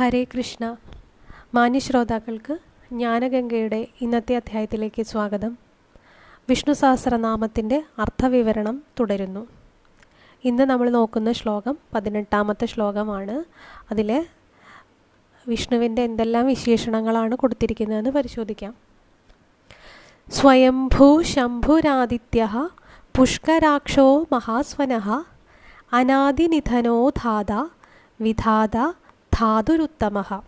ഹരേ കൃഷ്ണ. മാന്യ മാന്യശ്രോതാക്കൾക്ക് ജ്ഞാനഗംഗയുടെ ഇന്നത്തെ അധ്യായത്തിലേക്ക് സ്വാഗതം. വിഷ്ണു സഹസ്രനാമത്തിന്റെ അർത്ഥവിവരണം തുടരുന്നു. ഇന്ന് നമ്മൾ നോക്കുന്ന ശ്ലോകം പതിനെട്ടാമത്തെ ശ്ലോകമാണ്. അതിലെ വിഷ്ണുവിന്റെ എന്തെല്ലാം വിശേഷണങ്ങളാണ് കൊടുത്തിരിക്കുന്നതെന്ന് പരിശോധിക്കാം. സ്വയംഭൂ ശംഭുരാദിത്യ പുഷ്കരാക്ഷോ മഹാസ്വന അനാദിനിധനോ ധാത വിധാത ധാതുരുത്തമ.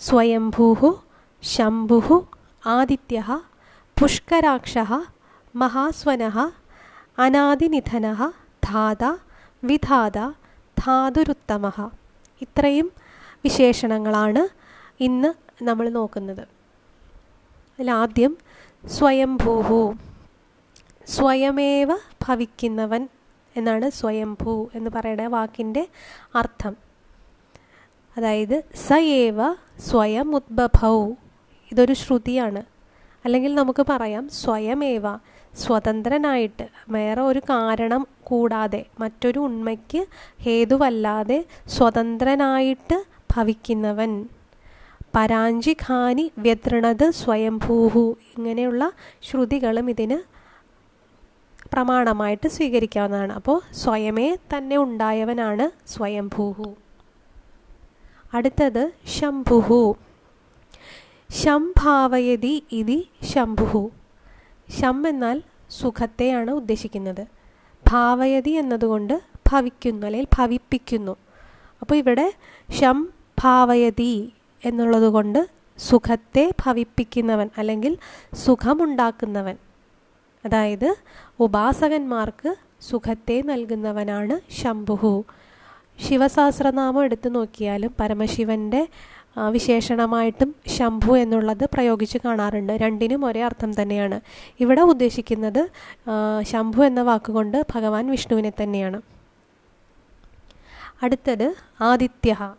സ്വയംഭൂ ശംഭു ആദിത്യ പുഷ്കരാക്ഷ മഹാസ്വന അനാദിനിധന ധാത വിധാത ധാതുരുത്തമ. ഇത്രയും വിശേഷണങ്ങളാണ് ഇന്ന് നമ്മൾ നോക്കുന്നത്. അതിലാദ്യം സ്വയംഭൂഹു. സ്വയമേവ ഭവിക്കുന്നവൻ എന്നാണ് സ്വയംഭൂ എന്ന് പറയുന്ന വാക്കിന്റെ അതായത് സയേവ സ്വയം ഉദ്ഭവൗ ഇതൊരു ശ്രുതിയാണ്. അല്ലെങ്കിൽ നമുക്ക് പറയാം സ്വയമേവ സ്വതന്ത്രനായിട്ട്. വേറെ ഒരു കാരണം കൂടാതെ മറ്റൊരു ഉണ്മയ്ക്ക് ഹേതുവല്ലാതെ സ്വതന്ത്രനായിട്ട് ഭവിക്കുന്നവൻ. പരാഞ്ചി ഖാനി വ്യതൃണത് സ്വയംഭൂഹു. ഇങ്ങനെയുള്ള ശ്രുതികളും ഇതിന് പ്രമാണമായിട്ട് സ്വീകരിക്കാവുന്നതാണ്. അപ്പോൾ സ്വയമേ തന്നെ ഉണ്ടായവനാണ് സ്വയംഭൂഹു. അടുത്തത് ശംഭുഹു. ശംഭാവയതി ഇതി ശംഭുഹു. ശം എന്നാൽ സുഖത്തെയാണ് ഉദ്ദേശിക്കുന്നത്. ഭാവയതി എന്നതുകൊണ്ട് ഭവിക്കുന്നു അല്ലെങ്കിൽ ഭവിപ്പിക്കുന്നു. അപ്പോൾ ഇവിടെ ശം ഭാവയതി എന്നുള്ളത് കൊണ്ട് സുഖത്തെ ഭവിപ്പിക്കുന്നവൻ അല്ലെങ്കിൽ സുഖമുണ്ടാക്കുന്നവൻ. അതായത് ഉപാസകന്മാർക്ക് സുഖത്തെ നൽകുന്നവനാണ് ശംഭുഹു. ശിവസഹസ്രനാമം എടുത്തു നോക്കിയാലും പരമശിവന്റെ വിശേഷണമായിട്ടും ശംഭു എന്നുള്ളത് പ്രയോഗിച്ച് കാണാറുണ്ട്. രണ്ടിനും ഒരേ അർത്ഥം തന്നെയാണ്. ഇവിടെ ഉദ്ദേശിക്കുന്നത് ശംഭു എന്ന വാക്കുകൊണ്ട് ഭഗവാൻ വിഷ്ണുവിനെ തന്നെയാണ്. അടുത്തത് ആദിത്യ.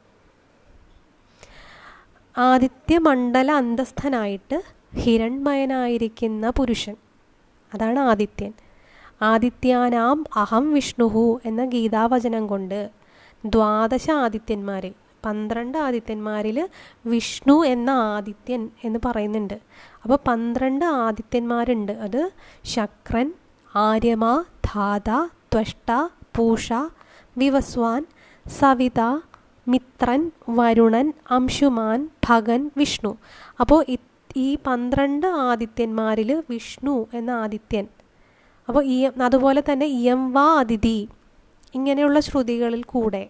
ആദിത്യമണ്ഡല അന്തസ്ഥനായിട്ട് ഹിരൺമയനായിരിക്കുന്ന പുരുഷൻ. അതാണ് ആദിത്യൻ. ആദിത്യാനാം അഹം വിഷ്ണുഹു എന്ന ഗീതാവചനം കൊണ്ട് ദ്വാദശ ആദിത്യന്മാരിൽ പന്ത്രണ്ട് ആദിത്യന്മാരിൽ വിഷ്ണു എന്ന ആദിത്യൻ എന്ന് പറയുന്നുണ്ട്. അപ്പോൾ പന്ത്രണ്ട് ആദിത്യന്മാരുണ്ട്. അത് ശക്രൻ ആര്യമ ധാത ത്വഷ്ട പൂഷ വിവസ്വാൻ സവിത മിത്രൻ വരുണൻ അംശുമാൻ ഭഗൻ വിഷ്ണു. അപ്പോൾ ഈ പന്ത്രണ്ട് ആദിത്യന്മാരിൽ വിഷ്ണു എന്ന ആദിത്യൻ. അപ്പോൾ ഈ അതുപോലെ തന്നെ ഇയം വാ അതിഥി ഇങ്ങനെയുള്ള ശ്രുതികളിൽ കൂടെ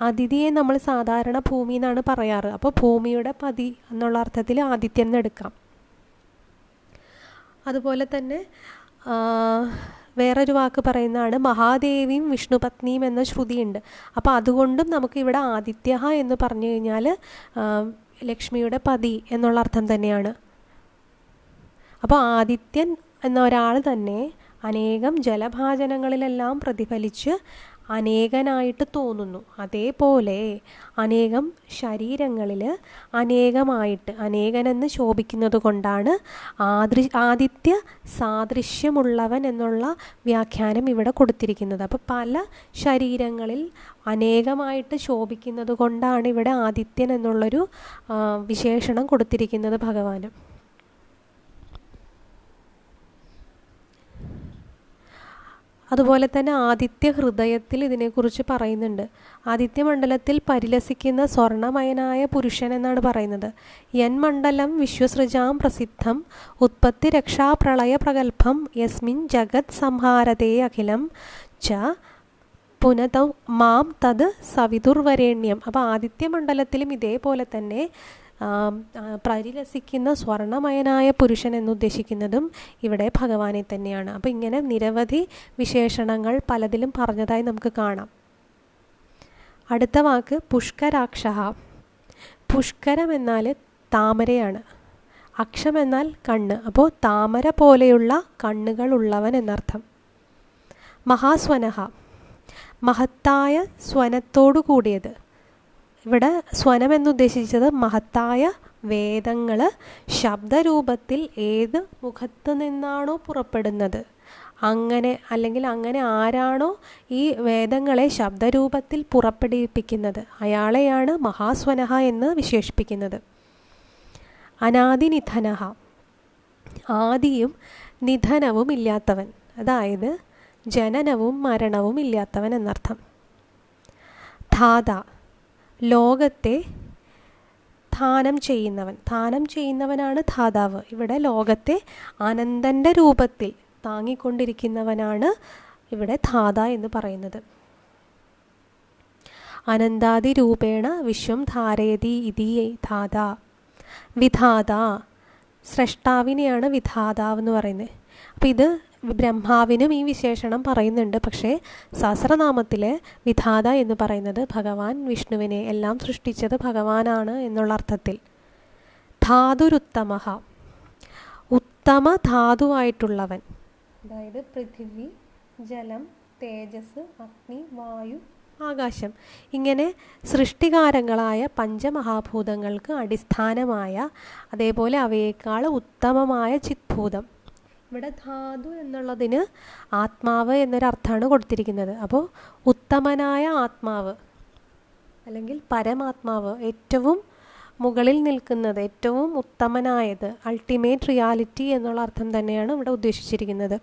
അതിഥിയെ നമ്മൾ സാധാരണ ഭൂമി എന്നാണ് പറയാറ്. അപ്പോൾ ഭൂമിയുടെ പതി എന്നുള്ള അർത്ഥത്തിൽ ആദിത്യൻ എന്നെടുക്കാം അതുപോലെ തന്നെ വേറൊരു വാക്ക് പറയുന്നതാണ് മഹാദേവിയും വിഷ്ണുപത്നിയും എന്ന ശ്രുതിയുണ്ട്. അപ്പോൾ അതുകൊണ്ടും നമുക്ക് ഇവിടെ ആദിത്യ എന്ന് പറഞ്ഞു കഴിഞ്ഞാൽ ലക്ഷ്മിയുടെ പതി എന്നുള്ള അർത്ഥം തന്നെയാണ്. അപ്പോൾ ആദിത്യൻ എന്ന ഒരാൾ തന്നെ അനേകം ജലഭാജനങ്ങളിലെല്ലാം പ്രതിഫലിച്ച് അനേകനായിട്ട് തോന്നുന്നു. അതേപോലെ അനേകം ശരീരങ്ങളിൽ അനേകമായിട്ട് അനേകനെന്ന് ശോഭിക്കുന്നത് കൊണ്ടാണ് ആദൃ ആദിത്യ സാദൃശ്യമുള്ളവൻ എന്നുള്ള വ്യാഖ്യാനം ഇവിടെ കൊടുത്തിരിക്കുന്നത്. അപ്പോൾ പല ശരീരങ്ങളിൽ അനേകമായിട്ട് ശോഭിക്കുന്നത് കൊണ്ടാണ് ഇവിടെ ആദിത്യൻ എന്നുള്ളൊരു വിശേഷണം കൊടുത്തിരിക്കുന്നത് ഭഗവാന്. അതുപോലെ തന്നെ ആദിത്യ ഹൃദയത്തിൽ ഇതിനെക്കുറിച്ച് പറയുന്നുണ്ട്. ആദിത്യമണ്ഡലത്തിൽ പരിലസിക്കുന്ന സ്വർണമയനായ പുരുഷൻ എന്നാണ് പറയുന്നത്. യൻ മണ്ഡലം വിശ്വസൃജാം പ്രസിദ്ധം. ഉത്പത്തി രക്ഷാ പ്രളയ പ്രഗത്ഭം. യസ്മിൻ ജഗത് സംഹാരതേ അഖിലം. ച പുനത മാം തത് സവിതുർവരേണ്യം. അപ്പോൾ ആദിത്യമണ്ഡലത്തിലും ഇതേപോലെ തന്നെ പരിലസിക്കുന്ന സ്വർണമയനായ പുരുഷൻ എന്നുദ്ദേശിക്കുന്നതും ഇവിടെ ഭഗവാനെ തന്നെയാണ്. അപ്പോൾ ഇങ്ങനെ നിരവധി വിശേഷണങ്ങൾ പലതിലും പറഞ്ഞതായി നമുക്ക് കാണാം. അടുത്ത വാക്ക് പുഷ്കരാക്ഷ പുഷ്കരം എന്നാൽ താമരയാണ്. അക്ഷം എന്നാൽ കണ്ണ്. അപ്പോൾ താമര പോലെയുള്ള കണ്ണുകൾ ഉള്ളവൻ എന്നർത്ഥം. മഹാസ്വനഹ. മഹത്തായ സ്വനത്തോടു കൂടിയത്. ഇവിടെ സ്വനം എന്നുദ്ദേശിച്ചത് മഹത്തായ വേദങ്ങൾ ശബ്ദരൂപത്തിൽ ഏത് മുഖത്ത് നിന്നാണോ പുറപ്പെടുന്നത്. അങ്ങനെ അല്ലെങ്കിൽ അങ്ങനെ ആരാണോ ഈ വേദങ്ങളെ ശബ്ദരൂപത്തിൽ പുറപ്പെടുവിപ്പിക്കുന്നത്. അയാളെയാണ് മഹാസ്വനഹ എന്ന് വിശേഷിപ്പിക്കുന്നത്. അനാദിനിധനഹ. ആദിയും നിധനവും ഇല്ലാത്തവൻ. അതായത് ജനനവും മരണവും ഇല്ലാത്തവൻ എന്നർത്ഥം. ധാത. ലോകത്തെ ധാനം ചെയ്യുന്നവൻ. ധാനം ചെയ്യുന്നവനാണ് ധാതാവ്. ഇവിടെ ലോകത്തെ അനന്തന്റെ രൂപത്തിൽ താങ്ങിക്കൊണ്ടിരിക്കുന്നവനാണ് ഇവിടെ ധാത എന്ന് പറയുന്നത്. അനന്താദി രൂപേണ വിശ്വം ധാരയതി ഇതി ധാത. വിധാത. സ്രഷ്ടാവിനെയാണ് വിധാതാവ് എന്ന് പറയുന്നത്. അപ്പം ഇത് ബ്രഹ്മാവിനും ഈ വിശേഷണം പറയുന്നുണ്ട്. പക്ഷേ സഹസ്രനാമത്തിലെ വിധാത എന്ന് പറയുന്നത് ഭഗവാൻ വിഷ്ണുവിനെ എല്ലാം സൃഷ്ടിച്ചത് ഭഗവാനാണ് എന്നുള്ള അർത്ഥത്തിൽ. ധാതുരുത്തമ ഉത്തമ ധാതുവായിട്ടുള്ളവൻ. അതായത് പൃഥിവി ജലം തേജസ് അഗ്നി വായു ആകാശം. ഇങ്ങനെ സൃഷ്ടികാരങ്ങളായ പഞ്ചമഹാഭൂതങ്ങൾക്ക് അടിസ്ഥാനമായ അതേപോലെ അവയേക്കാൾ ഉത്തമമായ ചിത്ഭൂതം. ഇവിടെ ധാതു എന്നുള്ളതിന് ആത്മാവ് എന്നൊരർത്ഥമാണ് കൊടുത്തിരിക്കുന്നത്. അപ്പോൾ ഉത്തമനായ ആത്മാവ് അല്ലെങ്കിൽ പരമാത്മാവ് ഏറ്റവും മുകളിൽ നിൽക്കുന്നത് ഏറ്റവും ഉത്തമനായത് അൾട്ടിമേറ്റ് റിയാലിറ്റി എന്നുള്ള അർത്ഥം തന്നെയാണ് ഇവിടെ ഉദ്ദേശിച്ചിരിക്കുന്നത്.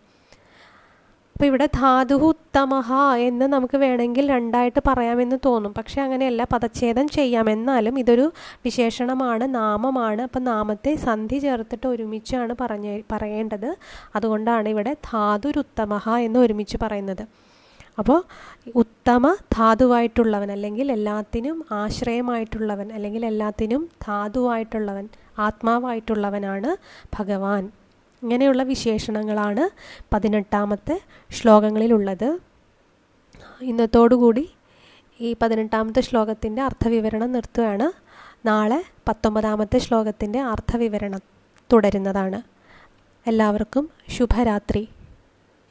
അപ്പോൾ ഇവിടെ ധാതു ഉത്തമഹ എന്ന് നമുക്ക് വേണമെങ്കിൽ രണ്ടായിട്ട് പറയാമെന്ന് തോന്നും. പക്ഷേ അങ്ങനെയല്ല പദച്ഛേദം ചെയ്യാം എന്നാലും ഇതൊരു വിശേഷണമാണ് നാമമാണ്. അപ്പം നാമത്തെ സന്ധി ചേർത്തിട്ട് ഒരുമിച്ചാണ് പറഞ്ഞ പറയേണ്ടത്. അതുകൊണ്ടാണ് ഇവിടെ ധാതുരുത്തമഹ എന്ന് ഒരുമിച്ച് പറയുന്നത്. അപ്പോൾ ഉത്തമ ധാതുവായിട്ടുള്ളവൻ അല്ലെങ്കിൽ എല്ലാത്തിനും ആശ്രയമായിട്ടുള്ളവൻ അല്ലെങ്കിൽ എല്ലാത്തിനും ധാതുവായിട്ടുള്ളവൻ ആത്മാവായിട്ടുള്ളവനാണ് ഭഗവാൻ. ഇങ്ങനെയുള്ള വിശേഷണങ്ങളാണ് പതിനെട്ടാമത്തെ ശ്ലോകങ്ങളിലുള്ളത്. ഇന്നത്തോടുകൂടി ഈ പതിനെട്ടാമത്തെ ശ്ലോകത്തിന്റെ അർത്ഥവിവരണം നിർത്തുകയാണ്. നാളെ പത്തൊമ്പതാമത്തെ ശ്ലോകത്തിന്റെ അർത്ഥവിവരണം തുടരുന്നതാണ്. എല്ലാവർക്കും ശുഭരാത്രി.